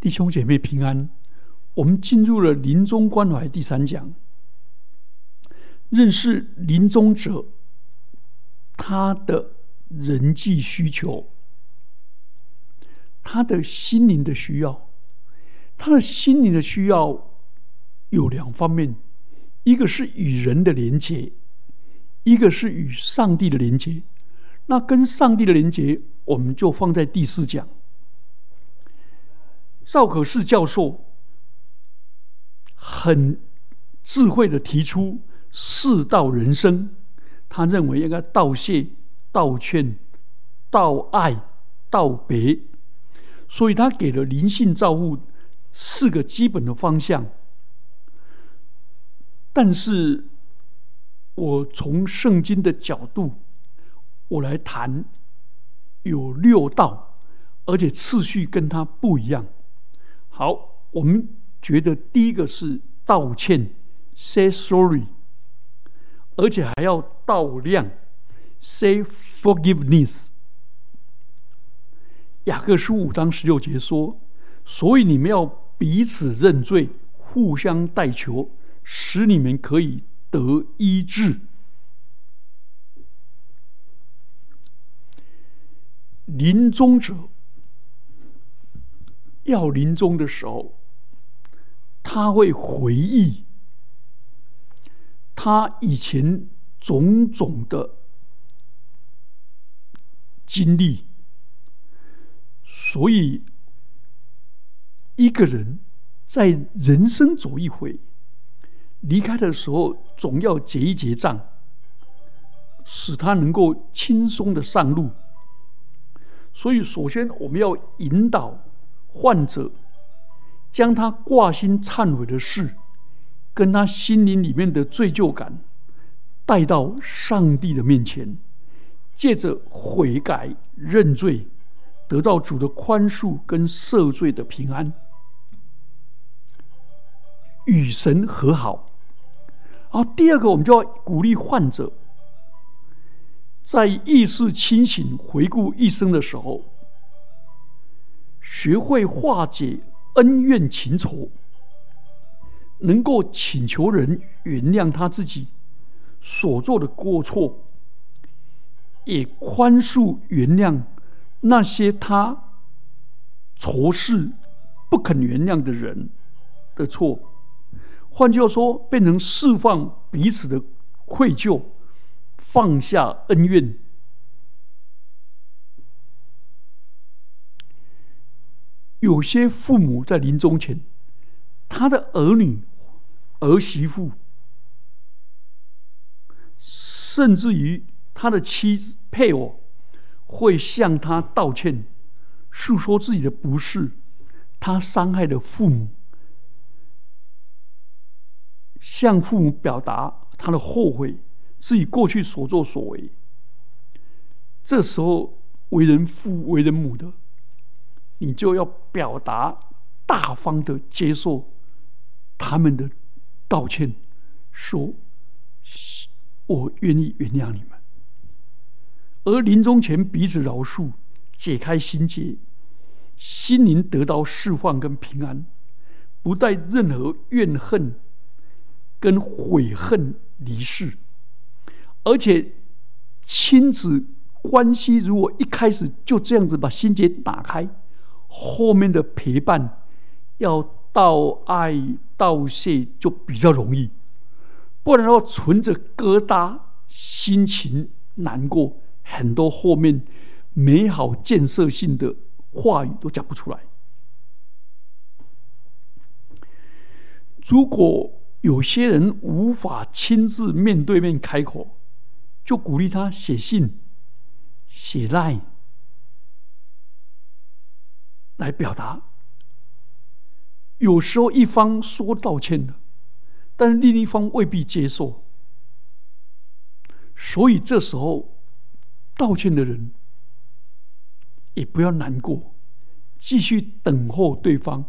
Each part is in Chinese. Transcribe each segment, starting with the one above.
弟兄姐妹平安。我们进入了临终关怀第三讲，认识临终者他的人际需求，他的心灵的需要。他的心灵的需要有两方面，一个是与人的连接，一个是与上帝的连接。那跟上帝的连接，我们就放在第四讲。赵可士教授很智慧的提出四道人生，他认为应该道谢、道歉、道爱、道别，所以他给了灵性造物四个基本的方向。但是我从圣经的角度，我来谈有六道，而且次序跟他不一样。好，我们觉得第一个是道歉，say sorry，而且还要道量，say forgiveness。雅各书五章十六节说：“所以你们要彼此认罪，互相代求，使你们可以得医治。”临终者。要临终的时候，他会回忆他以前种种的经历，所以一个人在人生走一回，离开的时候总要结一结账，使他能够轻松的上路。所以，首先我们要引导。患者将他挂心忏悔的事，跟他心灵里面的罪疚感带到上帝的面前，借着悔改认罪，得到主的宽恕跟赦罪的平安，与神和好。然后第二个，我们就要鼓励患者在意识清醒、回顾一生的时候。学会化解恩怨情仇，能够请求人原谅他自己所做的过错，也宽恕原谅那些他仇视不肯原谅的人的错。换句话说，变成释放彼此的愧疚，放下恩怨。有些父母在临终前，他的儿女、儿媳妇，甚至于他的妻子、配偶，会向他道歉，诉说自己的不是，他伤害了父母，向父母表达他的后悔，自己过去所作所为。这时候，为人父、为人母的。你就要表达大方的接受他们的道歉，说：“我愿意原谅你们。”而临终前彼此饶恕，解开心结，心灵得到释放跟平安，不带任何怨恨跟悔恨离世，而且亲子关系如果一开始就这样子把心结打开。后面的陪伴要道爱道谢就比较容易，不然的话存着疙瘩，心情难过，很多后面美好建设性的话语都讲不出来。如果有些人无法亲自面对面开口，就鼓励他写信、写赖。来表达，有时候一方说道歉的，但另一方未必接受，所以这时候道歉的人也不要难过，继续等候对方。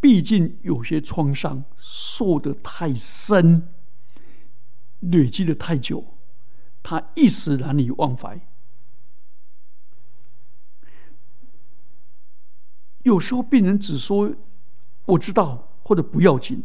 毕竟有些创伤受得太深，累积的太久，他一时难以忘怀。有时候病人只说我知道或者不要紧，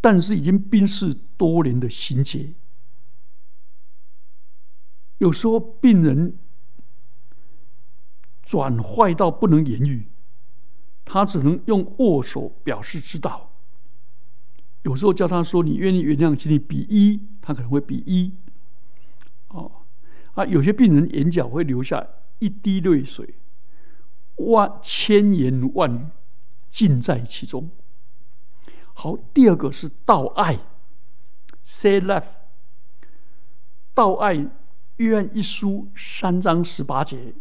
但是已经病逝多年的心结。有时候病人转坏到不能言语，他只能用握手表示知道。有时候叫他说：“你愿意原谅，请你比一。”他可能会比一。哦，啊，有些病人眼角会流下一滴泪水，万千言万语尽在其中。好，第二个是道爱，say love。道爱约翰一书三章十八节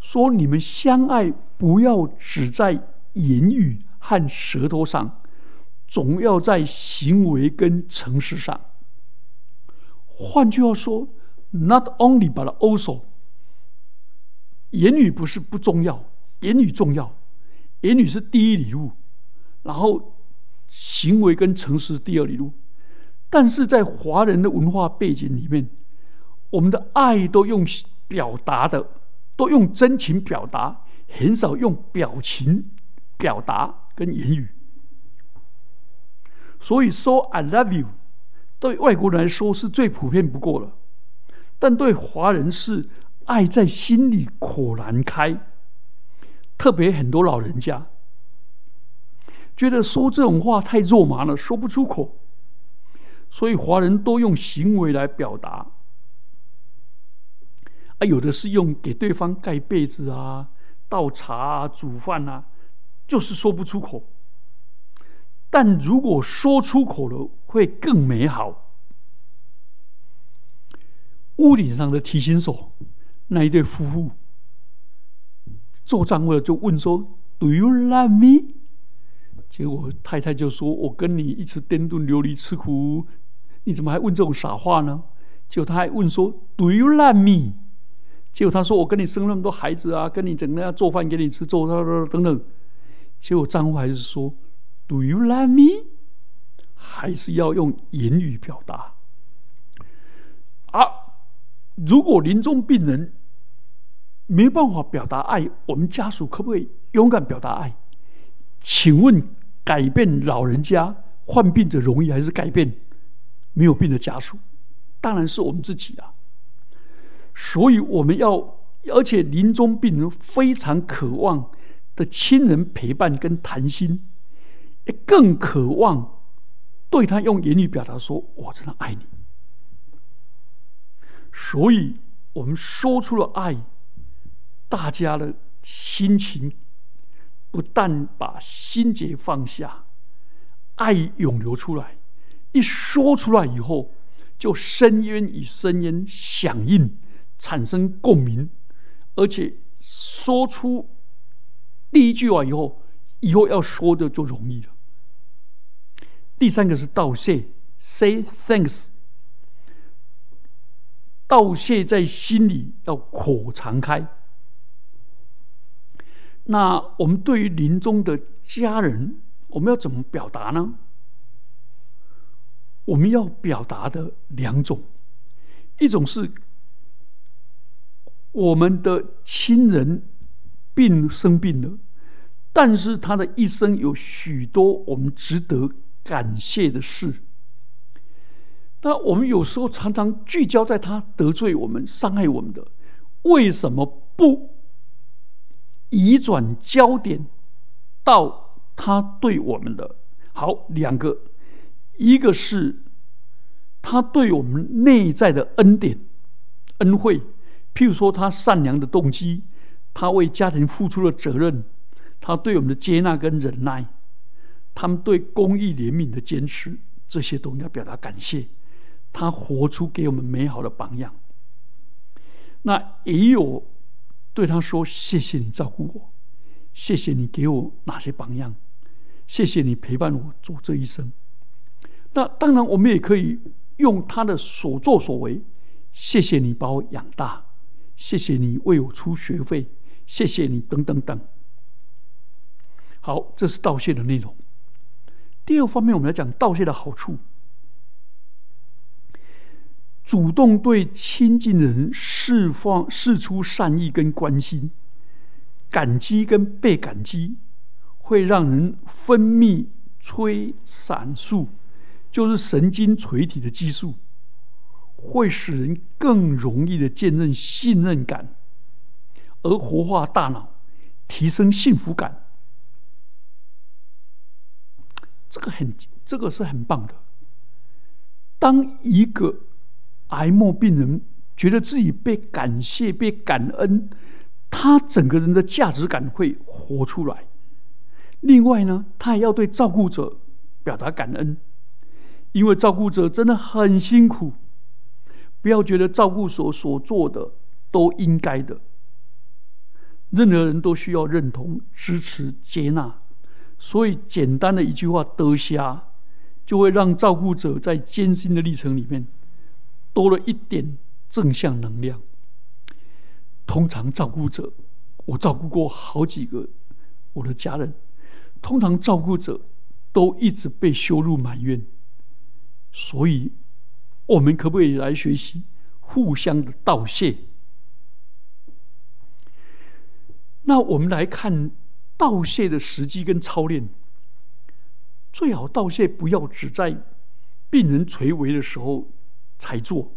说：“你们相爱，不要只在言语和舌头上。”总要在行为跟诚实上。换句话说，not only but also，言语不是不重要，言语重要，言语是第一礼物，然后行为跟诚实第二礼物。但是在华人的文化背景里面，我们的爱都用表达的，都用真情表达，很少用表情表达跟言语。所以说，I love you，对外国人来说是最普遍不过了，但对华人是爱在心里口难开。特别很多老人家觉得说这种话太肉麻了，说不出口，所以华人都用行为来表达。啊，有的是用给对方盖被子啊、倒茶啊、煮饭啊，就是说不出口。但如果说出口了，会更美好。屋顶上的提醒手，那一对夫妇做账目的就问说：“Do you love me？” 结果太太就说：“我跟你一起颠顿流离吃苦，你怎么还问这种傻话呢？”结果他还问说：“Do you love me？” 结果他说：“我跟你生那么多孩子啊，跟你整天做饭给你吃，做等等。”结果丈夫还是说。Do you love me？还是要用言语表达？啊，如果临终病人没办法表达爱，我们家属可不可以勇敢表达爱？请问，改变老人家患病者容易，还是改变没有病的家属？当然是我们自己啊！所以我们要，而且临终病人非常渴望的亲人陪伴跟谈心。更渴望对他用言语表达说：“我真的爱你。”所以，我们说出了爱，大家的心情不但把心结放下，爱涌流出来。一说出来以后，就深渊与深渊响应，产生共鸣，而且说出第一句话以后。以后要说的就容易了。第三个是道谢，say thanks。道谢在心里要口常开。那我们对于临终的家人，我们要怎么表达呢？我们要表达的两种，一种是我们的亲人病生病了。但是他的一生有许多我们值得感谢的事。那我们有时候常常聚焦在他得罪我们、伤害我们的，为什么不移转焦点到他对我们的好？两个，一个是他对我们内在的恩典、恩惠，譬如说他善良的动机，他为家庭付出了责任。他对我们的接纳跟忍耐，他们对公益怜悯的坚持，这些都要表达感谢。他活出给我们美好的榜样。那也有对他说：“谢谢你照顾我，谢谢你给我哪些榜样，谢谢你陪伴我走这一生。”那当然，我们也可以用他的所作所为：“谢谢你把我养大，谢谢你为我出学费，谢谢你等等等。”好，这是道谢的内容。第二方面，我们来讲道谢的好处：主动对亲近的人释放、释出善意跟关心，感激跟被感激会让人分泌催产素，就是神经垂体的激素，会使人更容易的见证信任感，而活化大脑，提升幸福感。这个很，这个是很棒的。当一个癌末病人觉得自己被感谢、被感恩，他整个人的价值感会活出来。另外呢，他也要对照顾者表达感恩，因为照顾者真的很辛苦。不要觉得照顾所所做的都应该的，任何人都需要认同、支持、接纳。所以，简单的一句话“得下”，就会让照顾者在艰辛的历程里面多了一点正向能量。通常，照顾者，我照顾过好几个我的家人，通常照顾者都一直被羞辱埋怨。所以，我们可不可以来学习互相的道谢？那我们来看。道谢的时机跟操练，最好道谢不要只在病人垂危的时候才做。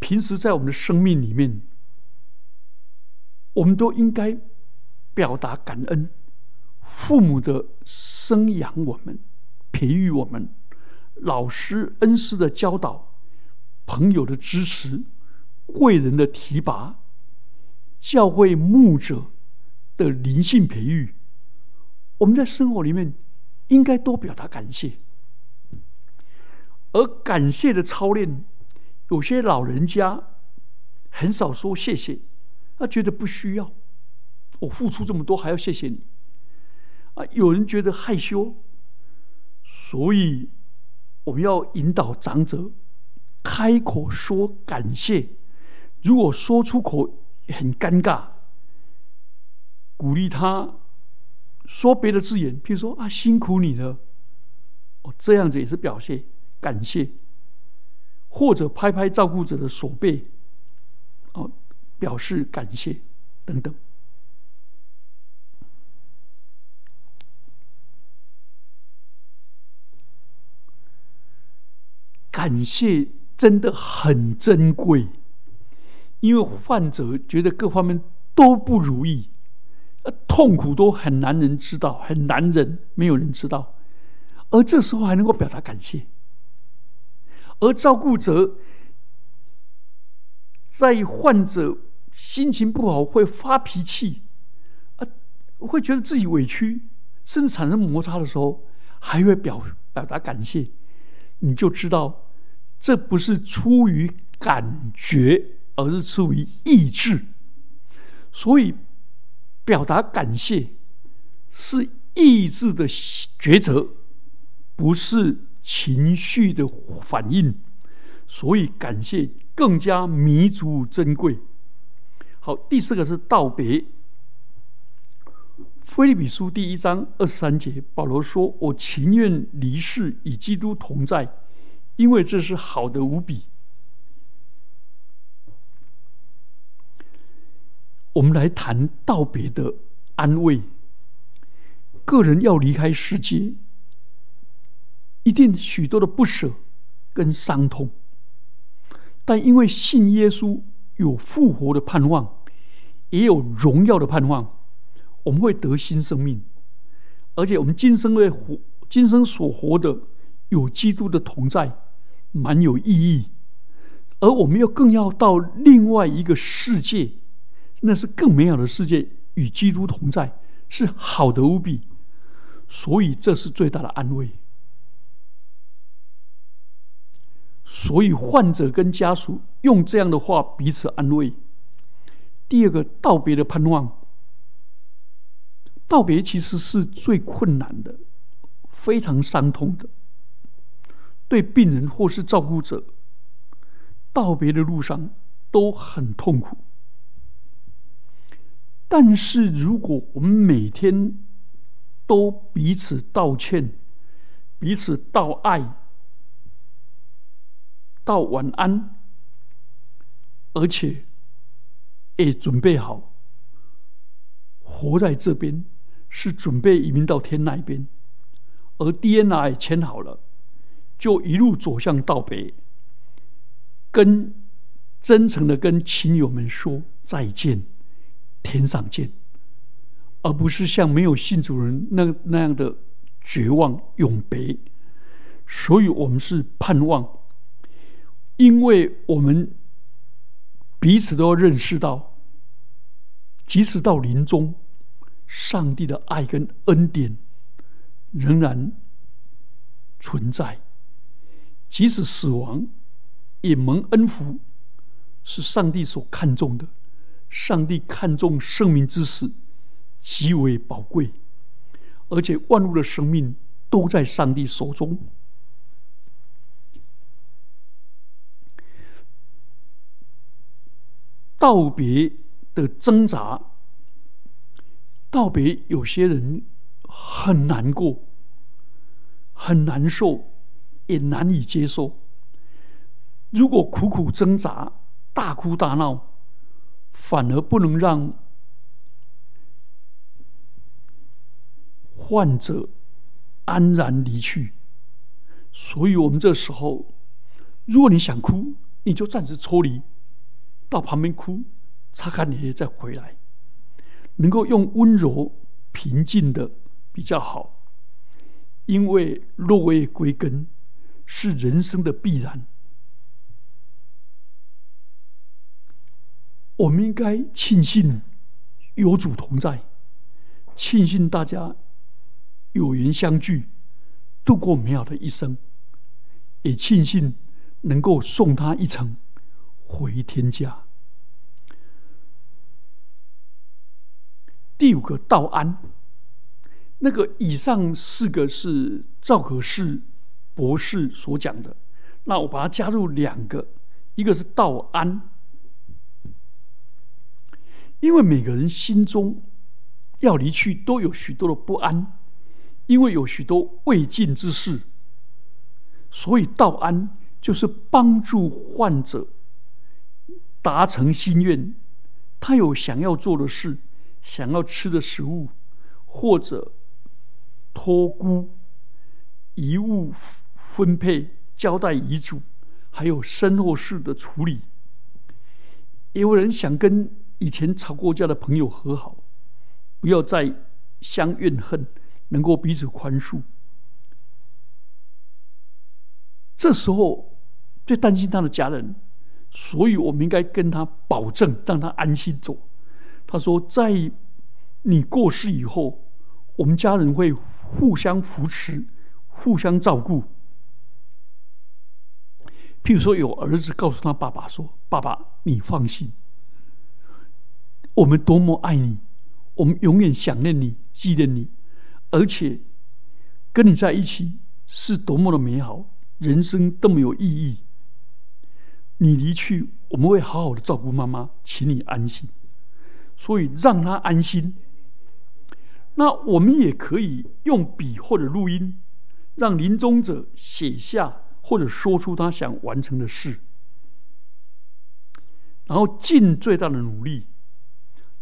平时在我们的生命里面，我们都应该表达感恩。父母的生养我们、培育我们，老师恩师的教导，朋友的支持，贵人的提拔，教会牧者。的灵性培育，我们在生活里面应该多表达感谢。而感谢的操练，有些老人家很少说谢谢，他觉得不需要。我付出这么多，还要谢谢你？啊，有人觉得害羞，所以我们要引导长者开口说感谢。如果说出口很尴尬。鼓励他说别的字眼，譬如说啊，辛苦你了，哦，这样子也是表现感谢，或者拍拍照顾者的手背，哦，表示感谢等等。感谢真的很珍贵，因为患者觉得各方面都不如意。痛苦都很难人知道，很难忍，没有人知道。而这时候还能够表达感谢，而照顾者在患者心情不好会发脾气，啊，会觉得自己委屈，甚至产生摩擦的时候，还会表表达感谢，你就知道这不是出于感觉，而是出于意志，所以。表达感谢是意志的抉择，不是情绪的反应，所以感谢更加弥足珍贵。好，第四个是道别。菲利比书第一章二十三节，保罗说：“我情愿离世，与基督同在，因为这是好的无比。”我们来谈道别的安慰。个人要离开世界，一定许多的不舍跟伤痛，但因为信耶稣有复活的盼望，也有荣耀的盼望，我们会得新生命，而且我们今生的活，今生所活的有基督的同在，蛮有意义。而我们又更要到另外一个世界。那是更美好的世界，与基督同在，是好的无比，所以这是最大的安慰。所以患者跟家属用这样的话彼此安慰。第二个道别的盼望，道别其实是最困难的，非常伤痛的，对病人或是照顾者，道别的路上都很痛苦。但是，如果我们每天都彼此道歉、彼此道爱、道晚安，而且也准备好活在这边，是准备移民到天那边，而 DNA 签好了，就一路走向道北，跟真诚的跟亲友们说再见，天上见，而不是像没有信主人那那样的绝望永别。所以我们是盼望，因为我们彼此都要认识到，即使到临终，上帝的爱跟恩典仍然存在；即使死亡，也蒙恩福，是上帝所看重的。上帝看重生命之死极为宝贵，而且万物的生命都在上帝手中。道别的挣扎，道别有些人很难过，很难受，也难以接受。如果苦苦挣扎、大哭大闹，反而不能让患者安然离去。所以，我们这时候，如果你想哭，你就暂时抽离。到旁边哭，擦干眼泪再回来，能够用温柔平静的比较好，因为落叶归根是人生的必然。我们应该庆幸有主同在，庆幸大家有缘相聚，度过美好的一生，也庆幸能够送他一程回天家。第五个道安，那个以上四个是赵可士博士所讲的，那我把它加入两个，一个是道安，因为每个人心中要离去都有许多的不安，因为有许多未尽之事，所以道安就是帮助患者达成心愿，他有想要做的事。想要吃的食物，或者托孤、遗物分配、交代遗嘱，还有身后事的处理。也有人想跟以前吵过架的朋友和好，不要再相怨恨，能够彼此宽恕。这时候最担心他的家人，所以我们应该跟他保证，让他安心走。他说：“在你过世以后，我们家人会互相扶持、互相照顾。譬如说，有儿子告诉他爸爸说：‘爸爸，你放心，我们多么爱你，我们永远想念你、纪念你，而且跟你在一起是多么的美好，人生多么有意义。’你离去，我们会好好的照顾妈妈，请你安心。”所以让他安心。那我们也可以用笔或者录音，让临终者写下或者说出他想完成的事，然后尽最大的努力，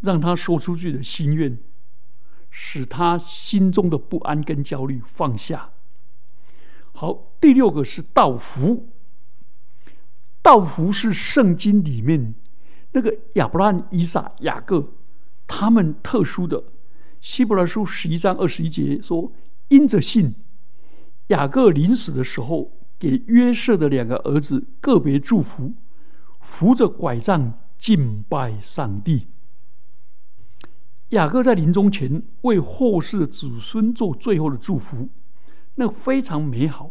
让他说出去的心愿，使他心中的不安跟焦虑放下。好，第六个是道福。道福是圣经里面。那个亚伯拉罕、以撒、雅各，他们特殊的希伯来书十一章二十一节说：“因着信，雅各临死的时候，给约瑟的两个儿子个别祝福，扶着拐杖敬拜上帝。”雅各在临终前为后世的子孙做最后的祝福，那非常美好。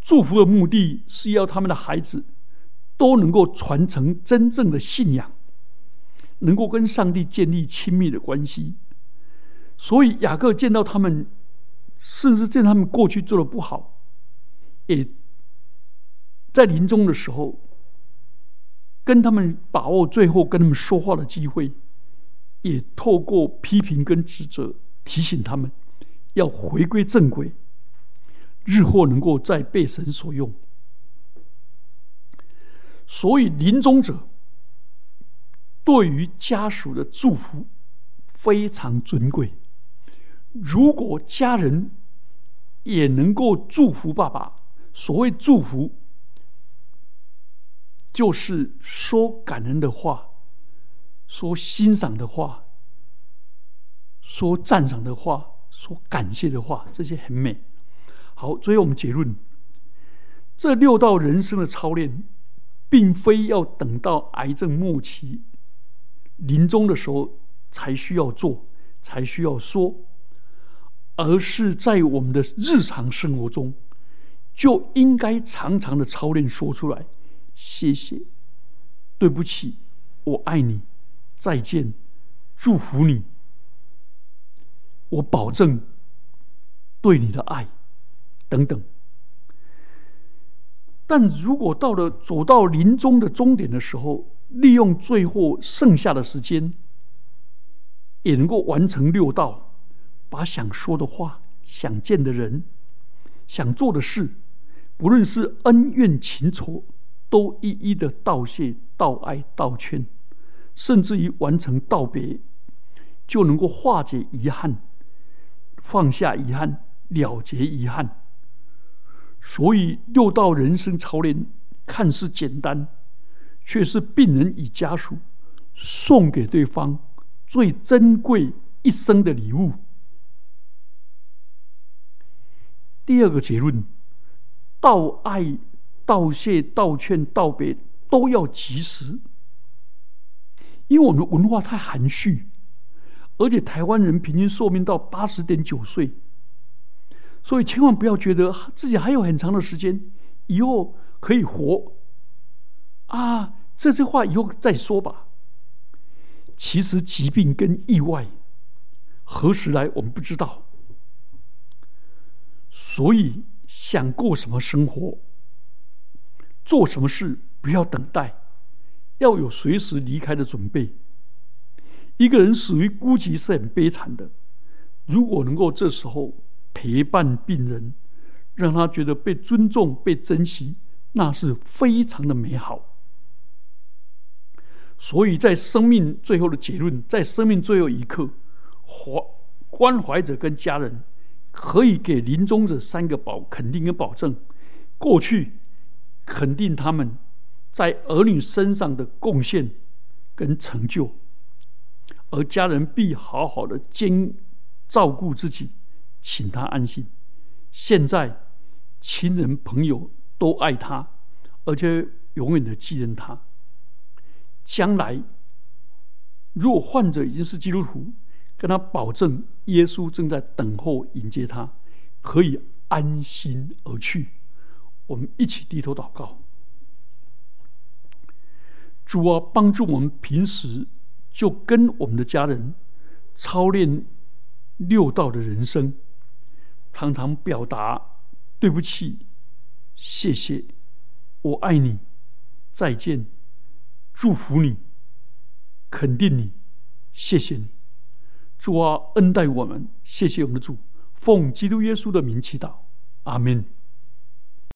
祝福的目的是要他们的孩子。都能够传承真正的信仰，能够跟上帝建立亲密的关系。所以雅各见到他们，甚至见他们过去做的不好，也在临终的时候，跟他们把握最后跟他们说话的机会，也透过批评跟指责提醒他们要回归正轨，日后能够再被神所用。所以，临终者对于家属的祝福非常尊贵。如果家人也能够祝福爸爸，所谓祝福，就是说感恩的话，说欣赏的话，说赞赏的话，说感谢的话，这些很美。好，最后我们结论：这六道人生的操练，并非要等到癌症末期、临终的时候才需要做，才需要说。而是在我们的日常生活中，就应该常常的操练说出来：谢谢，对不起，我爱你，再见，祝福你，我保证对你的爱，等等。但如果到了走到临终的终点的时候，利用最后剩下的时间，也能够完成六道。把想说的话、想见的人、想做的事，不论是恩怨情仇，都一一的道谢、道爱、道歉，甚至于完成道别，就能够化解遗憾，放下遗憾，了结遗憾。所以六道人生操练看似简单，却是病人与家属送给对方最珍贵一生的礼物。第二个结论：道爱、道谢、道劝、道别都要及时，因为我们的文化太含蓄，而且台湾人平均寿命到八十点九岁，所以千万不要觉得自己还有很长的时间，以后可以活啊！这些话以后再说吧。其实疾病跟意外何时来，我们不知道。所以，想过什么生活，做什么事，不要等待，要有随时离开的准备。一个人死于孤寂是很悲惨的，如果能够这时候陪伴病人，让他觉得被尊重、被珍惜，那是非常的美好。所以在生命最后的结论，在生命最后一刻，怀关怀者跟家人。可以给临终者三个保肯定跟保证：过去肯定他们在儿女身上的贡献跟成就，而家人必好好的兼照顾自己，请他安心。现在亲人朋友都爱他，而且永远的记念他。将来如果患者已经是基督徒，跟他保证。耶稣正在等候迎接他，可以安心而去。我们一起低头祷告：主啊，帮助我们平时就跟我们的家人操练六道的人生，常常表达对不起、谢谢、我爱你、再见、祝福你、肯定你、谢谢你。主啊，恩待我们，谢谢我们的主，奉基督耶稣的名祈祷，阿门。